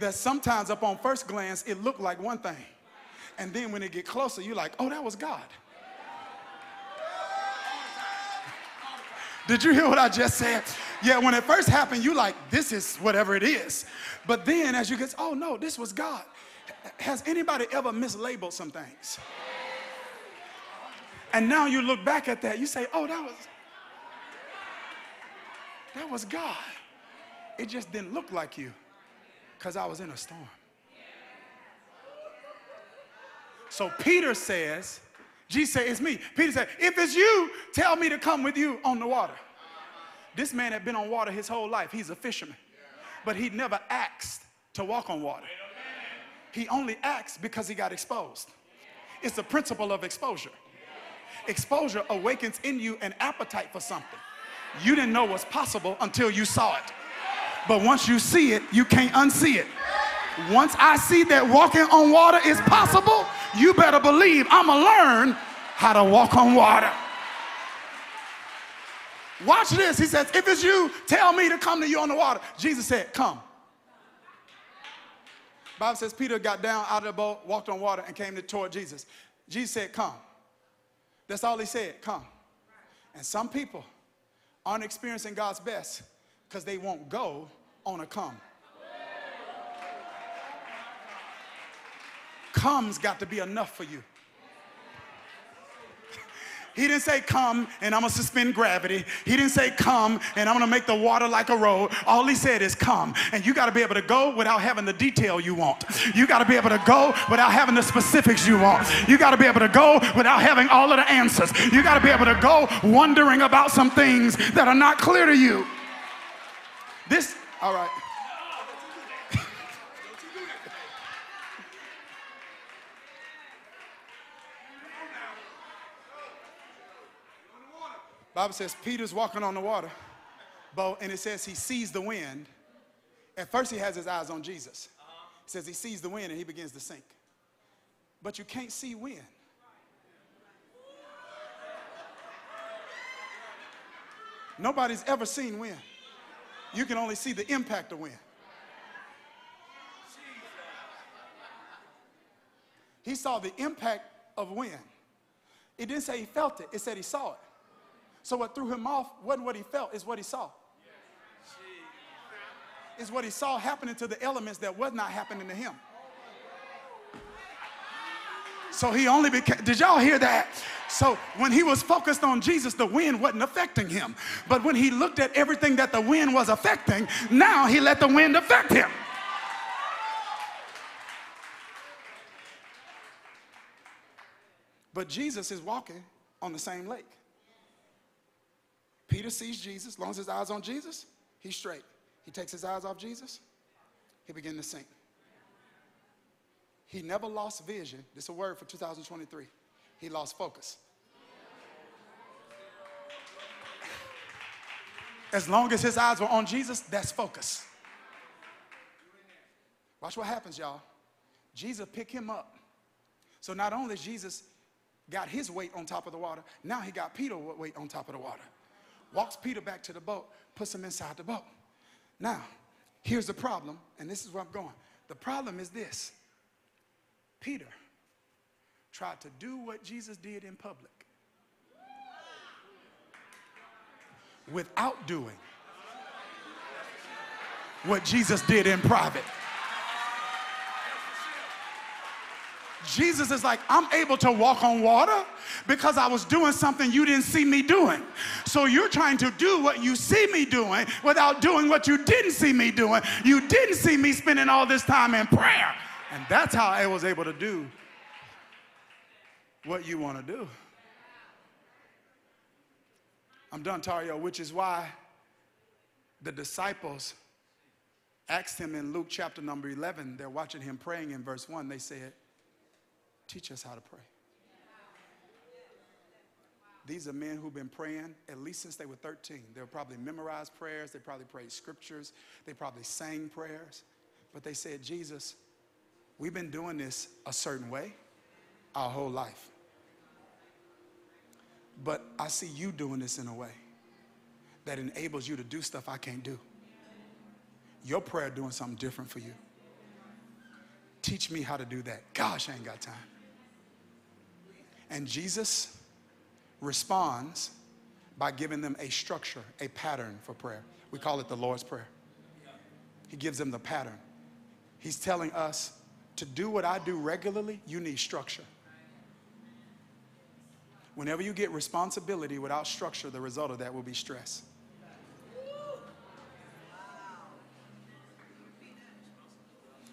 A: That sometimes up on first glance it looked like one thing. And then when it get closer, you're like, oh, that was God. Did you hear what I just said? Yeah, when it first happened, you like, this is whatever it is. But then as you get, oh no, this was God. Has anybody ever mislabeled some things? And now you look back at that, you say, oh, that was that was God. It just didn't look like you because I was in a storm. So Peter says, Jesus said, It's me. Peter said, If it's you, tell me to come with you on the water. This man had been on water his whole life. He's a fisherman. But he'd never asked to walk on water. He only asked because he got exposed. It's the principle of exposure. Exposure awakens in you an appetite for something. You didn't know was possible until you saw it. But once you see it, you can't unsee it. Once I see that walking on water is possible, you better believe I'm going to learn how to walk on water. Watch this. He says, If it's you, tell me to come to you on the water. Jesus said, Come. Bible says Peter got down out of the boat, walked on water, and came to, toward Jesus. Jesus said, Come. That's all he said, Come. And some people aren't experiencing God's best because they won't go on a come. Come's got to be enough for you. He didn't say, Come and I'm gonna suspend gravity. He didn't say, Come and I'm gonna make the water like a road. All he said is, Come. And you gotta be able to go without having the detail you want. You gotta be able to go without having the specifics you want. You gotta be able to go without having all of the answers. You gotta be able to go wondering about some things that are not clear to you. This, all right. Bible says Peter's walking on the water, boat, and it says he sees the wind. At first, he has his eyes on Jesus. It says he sees the wind and he begins to sink. But you can't see wind. Nobody's ever seen wind. You can only see the impact of wind. He saw the impact of wind. It didn't say he felt it, it said he saw it. So what threw him off wasn't what he felt, it's what he saw. is what he saw happening to the elements that was not happening to him. So he only became, did y'all hear that? So when he was focused on Jesus, the wind wasn't affecting him. But when he looked at everything that the wind was affecting, now he let the wind affect him. But Jesus is walking on the same lake. Peter sees Jesus, as long as his eyes on Jesus, he's straight. He takes his eyes off Jesus, he begins to sink. He never lost vision. This is a word for 2023. He lost focus. As long as his eyes were on Jesus, that's focus. Watch what happens, y'all. Jesus picked him up. So not only Jesus got his weight on top of the water, now he got Peter's weight on top of the water. Walks Peter back to the boat, puts him inside the boat. Now, here's the problem, and this is where I'm going. The problem is this Peter tried to do what Jesus did in public without doing what Jesus did in private. Jesus is like, I'm able to walk on water because I was doing something you didn't see me doing. So you're trying to do what you see me doing without doing what you didn't see me doing. You didn't see me spending all this time in prayer. And that's how I was able to do what you want to do. I'm done, Tario, which is why the disciples asked him in Luke chapter number 11, they're watching him praying in verse 1. They said, Teach us how to pray. These are men who've been praying at least since they were 13. They'll probably memorize prayers, they probably prayed scriptures, they probably sang prayers. But they said, Jesus, we've been doing this a certain way our whole life. But I see you doing this in a way that enables you to do stuff I can't do. Your prayer doing something different for you. Teach me how to do that. Gosh, I ain't got time. And Jesus responds by giving them a structure, a pattern for prayer. We call it the Lord's Prayer. He gives them the pattern. He's telling us to do what I do regularly, you need structure. Whenever you get responsibility without structure, the result of that will be stress.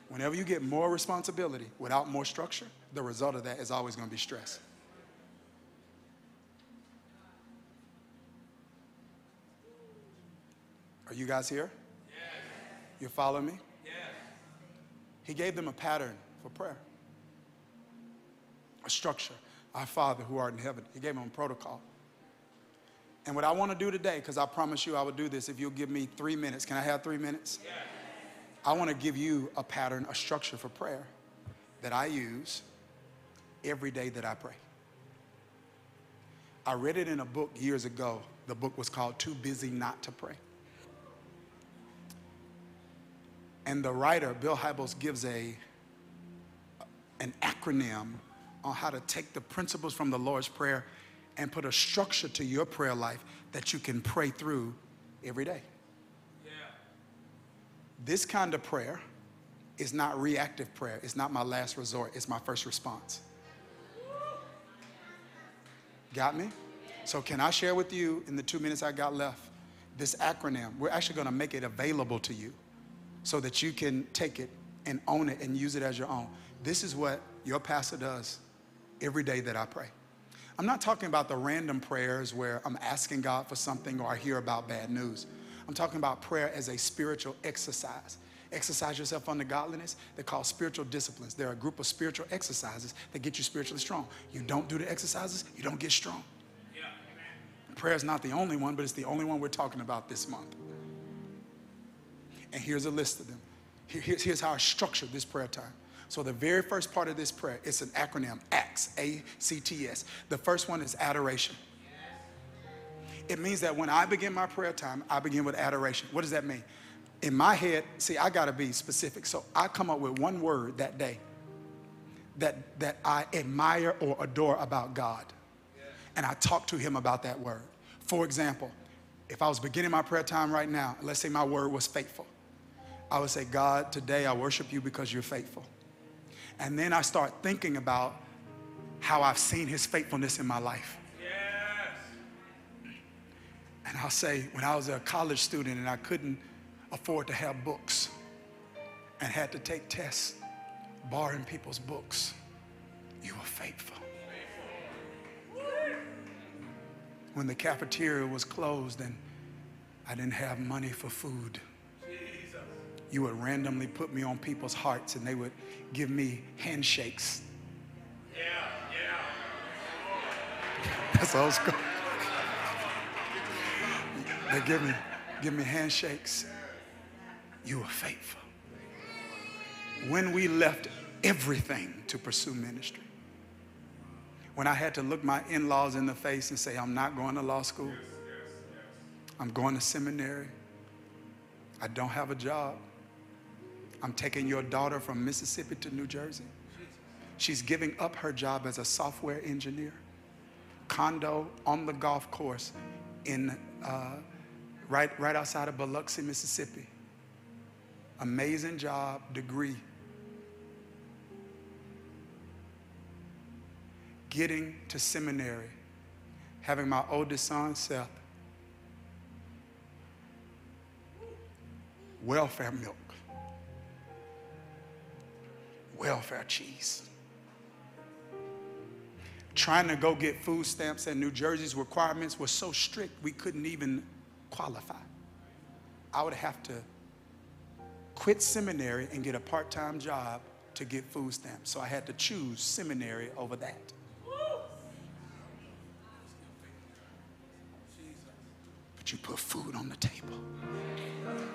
A: Whenever you get more responsibility without more structure, the result of that is always going to be stress. Are you guys here? Yes. You follow me? He gave them a pattern for prayer, a structure. Our Father who art in heaven. He gave them a protocol. And what I want to do today, because I promise you I would do this if you'll give me three minutes. Can I have three minutes? Yes. I want to give you a pattern, a structure for prayer that I use every day that I pray. I read it in a book years ago. The book was called Too Busy Not to Pray. And the writer, Bill Hybels, gives a, an acronym on how to take the principles from the Lord's Prayer and put a structure to your prayer life that you can pray through every day. Yeah. This kind of prayer is not reactive prayer. It's not my last resort. It's my first response. Got me? So, can I share with you in the two minutes I got left this acronym? We're actually going to make it available to you so that you can take it and own it and use it as your own. This is what your pastor does every day that I pray. I'm not talking about the random prayers where I'm asking God for something or I hear about bad news. I'm talking about prayer as a spiritual exercise. Exercise yourself under godliness. They're called spiritual disciplines. They're a group of spiritual exercises that get you spiritually strong. You don't do the exercises, you don't get strong. Yeah, prayer is not the only one, but it's the only one we're talking about this month. And here's a list of them. Here, here's how I structured this prayer time. So the very first part of this prayer, it's an acronym, ACTS, A-C-T-S. The first one is adoration. It means that when I begin my prayer time, I begin with adoration. What does that mean? In my head, see, I gotta be specific. So I come up with one word that day that, that I admire or adore about God. And I talk to him about that word. For example, if I was beginning my prayer time right now, let's say my word was faithful. I would say, God, today I worship you because you're faithful. And then I start thinking about how I've seen his faithfulness in my life. And I'll say, when I was a college student and I couldn't afford to have books and had to take tests, borrowing people's books, you were faithful. When the cafeteria was closed and I didn't have money for food, you would randomly put me on people's hearts and they would give me handshakes. Yeah, yeah. That's old school. They give me, give me handshakes. You were faithful. When we left everything to pursue ministry, when I had to look my in laws in the face and say, I'm not going to law school, I'm going to seminary, I don't have a job. I'm taking your daughter from Mississippi to New Jersey. She's giving up her job as a software engineer. Condo on the golf course in uh, right, right outside of Biloxi, Mississippi. Amazing job, degree. Getting to seminary, having my oldest son, Seth, welfare milk welfare cheese. Trying to go get food stamps and New Jersey's requirements were so strict we couldn't even qualify. I would have to quit seminary and get a part time job to get food stamps. So I had to choose seminary over that. But you put food on the table.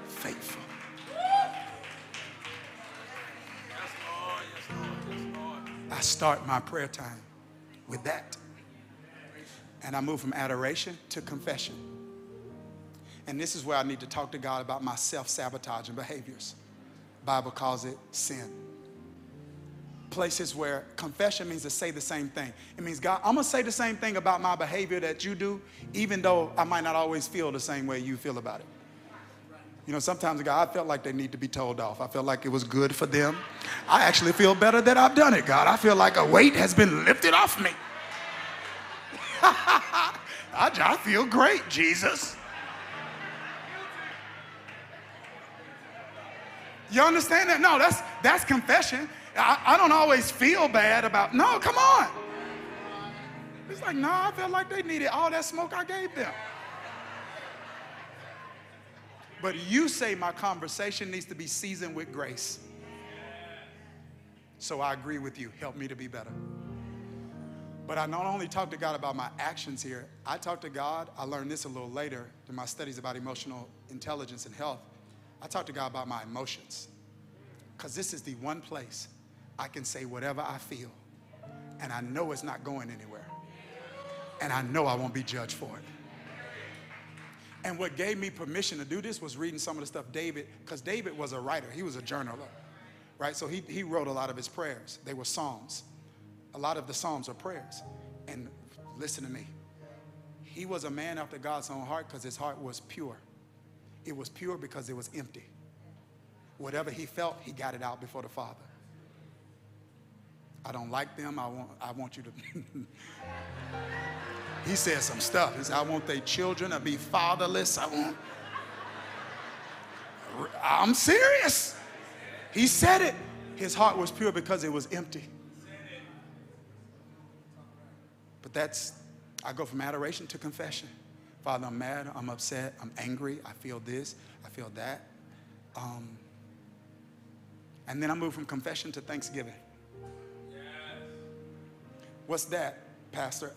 A: Faithful. I start my prayer time with that. And I move from adoration to confession. And this is where I need to talk to God about my self-sabotaging behaviors. Bible calls it sin. Places where confession means to say the same thing. It means, God, I'm gonna say the same thing about my behavior that you do, even though I might not always feel the same way you feel about it. You know, sometimes, God, I felt like they need to be told off. I felt like it was good for them. I actually feel better that I've done it, God. I feel like a weight has been lifted off me. I, I feel great, Jesus. You understand that? No, that's that's confession. I, I don't always feel bad about. No, come on. It's like, no, I felt like they needed all that smoke I gave them. But you say my conversation needs to be seasoned with grace. So I agree with you. Help me to be better. But I not only talk to God about my actions here, I talk to God. I learned this a little later in my studies about emotional intelligence and health. I talk to God about my emotions. Because this is the one place I can say whatever I feel. And I know it's not going anywhere. And I know I won't be judged for it. And what gave me permission to do this was reading some of the stuff David, because David was a writer, he was a journaler, right? So he, he wrote a lot of his prayers. They were psalms. A lot of the psalms are prayers. And listen to me. He was a man after God's own heart because his heart was pure. It was pure because it was empty. Whatever he felt, he got it out before the Father. I don't like them. I want, I want you to. He said some stuff. He said, I want their children to be fatherless. I want. I'm serious. He said it. His heart was pure because it was empty. But that's, I go from adoration to confession. Father, I'm mad, I'm upset, I'm angry, I feel this, I feel that. Um, and then I move from confession to thanksgiving. What's that, Pastor?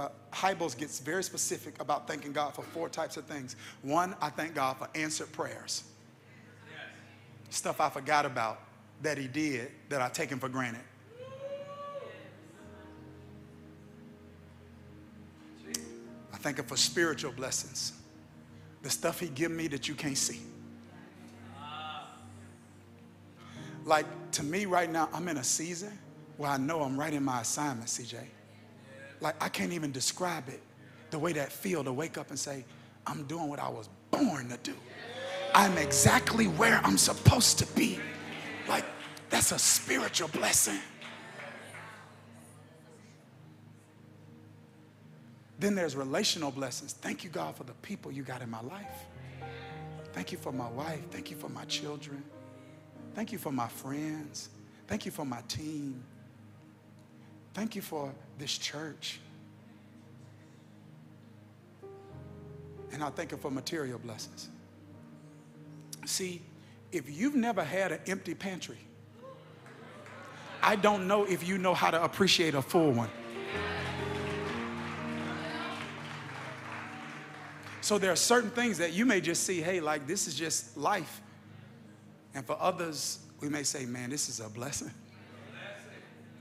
A: Uh, Hybels gets very specific about thanking God for four types of things. One, I thank God for answered prayers. Yes. Stuff I forgot about that He did that I taken for granted. I thank Him for spiritual blessings. The stuff He give me that you can't see. Like to me right now, I'm in a season where I know I'm right in my assignment, CJ like I can't even describe it. The way that feel to wake up and say, I'm doing what I was born to do. I'm exactly where I'm supposed to be. Like, that's a spiritual blessing. Then there's relational blessings. Thank you, God, for the people you got in my life. Thank you for my wife. Thank you for my children. Thank you for my friends. Thank you for my team. Thank you for this church. And I thank you for material blessings. See, if you've never had an empty pantry, I don't know if you know how to appreciate a full one. So there are certain things that you may just see, hey, like this is just life. And for others, we may say, man, this is a blessing.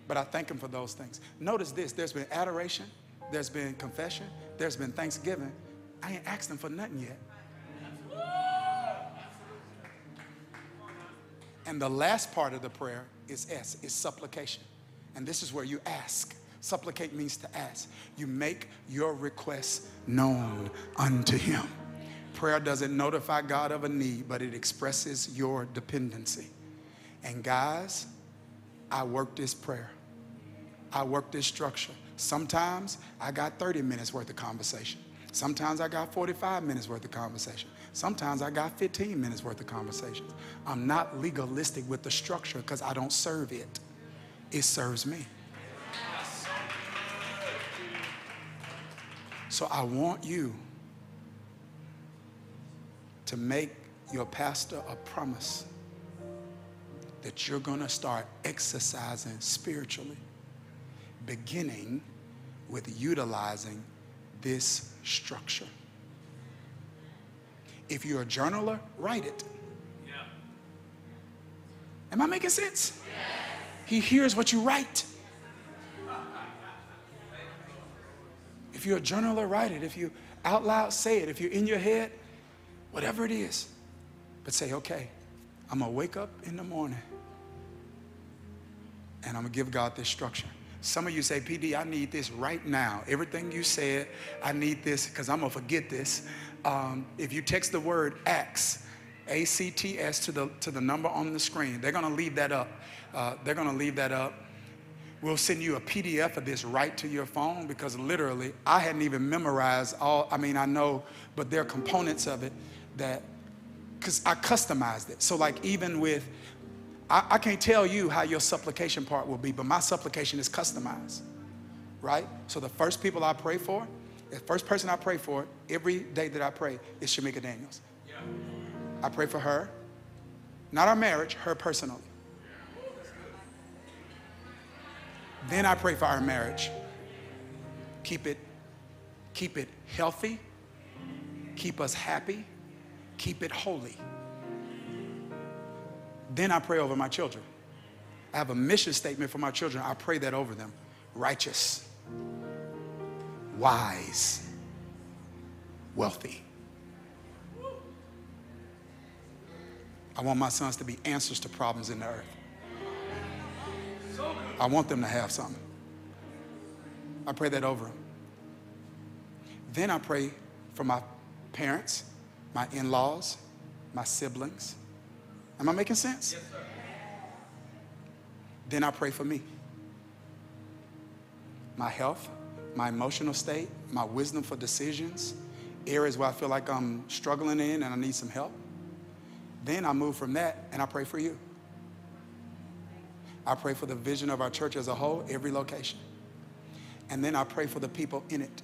A: But I thank Him for those things. Notice this there's been adoration, there's been confession, there's been thanksgiving. I ain't asked Him for nothing yet. And the last part of the prayer is S, is supplication. And this is where you ask. Supplicate means to ask. You make your request known unto him. Prayer doesn't notify God of a need, but it expresses your dependency. And guys, I work this prayer. I work this structure. Sometimes I got 30 minutes worth of conversation. Sometimes I got 45 minutes worth of conversation. Sometimes I got 15 minutes worth of conversations. I'm not legalistic with the structure because I don't serve it, it serves me. So I want you to make your pastor a promise that you're going to start exercising spiritually, beginning with utilizing this structure. If you're a journaler, write it. Yeah. Am I making sense? Yes. He hears what you write. If you're a journaler, write it. If you out loud, say it. If you're in your head, whatever it is. But say, okay, I'm going to wake up in the morning and I'm going to give God this structure. Some of you say, PD, I need this right now. Everything you said, I need this because I'm going to forget this. Um, if you text the word ACTS, A C T S to the, to the number on the screen, they're going to leave that up. Uh, they're going to leave that up. We'll send you a PDF of this right to your phone because literally I hadn't even memorized all, I mean, I know, but there are components of it that, because I customized it. So, like, even with, I, I can't tell you how your supplication part will be, but my supplication is customized, right? So, the first people I pray for, the first person I pray for every day that I pray is Shamika Daniels. Yeah. I pray for her, not our marriage, her personally. Then I pray for our marriage. Keep it, keep it healthy, keep us happy, keep it holy. Then I pray over my children. I have a mission statement for my children. I pray that over them. Righteous, wise, wealthy. I want my sons to be answers to problems in the earth. I want them to have something. I pray that over them. Then I pray for my parents, my in laws, my siblings. Am I making sense? Yes, sir. Then I pray for me. My health, my emotional state, my wisdom for decisions, areas where I feel like I'm struggling in and I need some help. Then I move from that and I pray for you. I pray for the vision of our church as a whole, every location. And then I pray for the people in it.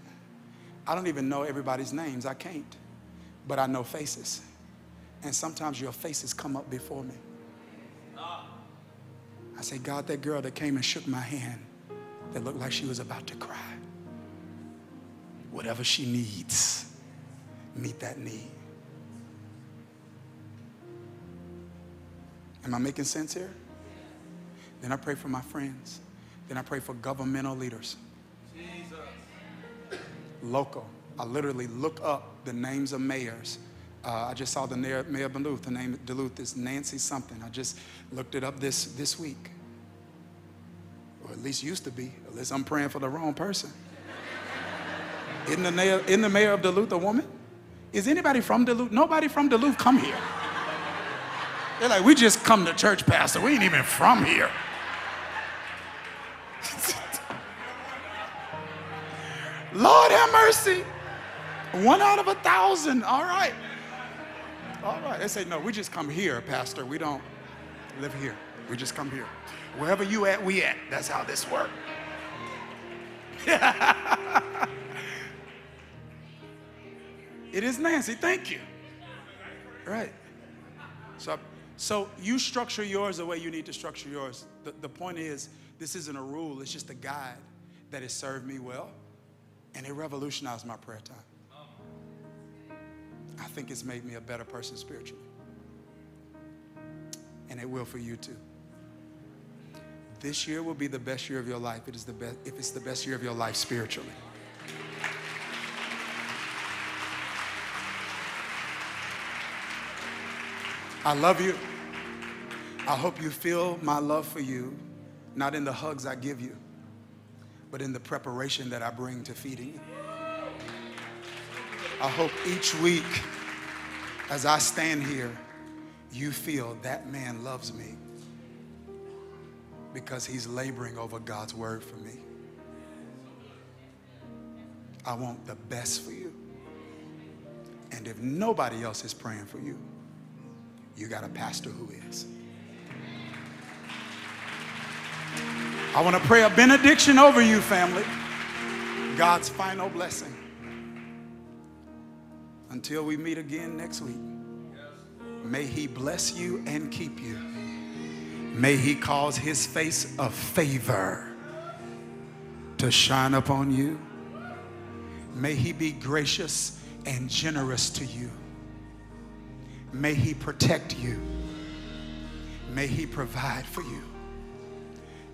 A: I don't even know everybody's names, I can't. But I know faces. And sometimes your faces come up before me. I say, God, that girl that came and shook my hand that looked like she was about to cry. Whatever she needs, meet that need. Am I making sense here? Then I pray for my friends. Then I pray for governmental leaders. Jesus. Local. I literally look up the names of mayors. Uh, I just saw the mayor, mayor of Duluth. The name of Duluth is Nancy something. I just looked it up this, this week. Or at least used to be, unless I'm praying for the wrong person. isn't, the mayor, isn't the mayor of Duluth a woman? Is anybody from Duluth? Nobody from Duluth come here. They're like, we just come to church, Pastor. We ain't even from here. Lord have mercy. One out of a thousand. All right. All right. They say, no, we just come here, Pastor. We don't live here. We just come here. Wherever you at, we at. That's how this works. it is Nancy. Thank you. Right. So, so you structure yours the way you need to structure yours. The, the point is, this isn't a rule, it's just a guide that has served me well, and it revolutionized my prayer time. I think it's made me a better person spiritually. And it will for you too. This year will be the best year of your life. It is the best if it's the best year of your life spiritually. I love you. I hope you feel my love for you, not in the hugs I give you, but in the preparation that I bring to feeding you. I hope each week, as I stand here, you feel that man loves me because he's laboring over God's word for me. I want the best for you. And if nobody else is praying for you, you got a pastor who is. I want to pray a benediction over you, family. God's final blessing. Until we meet again next week, may He bless you and keep you. May He cause His face of favor to shine upon you. May He be gracious and generous to you. May He protect you. May He provide for you.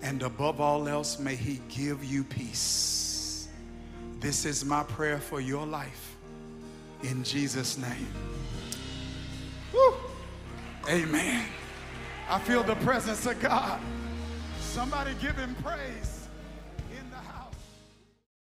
A: And above all else, may He give you peace. This is my prayer for your life. In Jesus' name. Woo. Amen. I feel the presence of God. Somebody give him praise.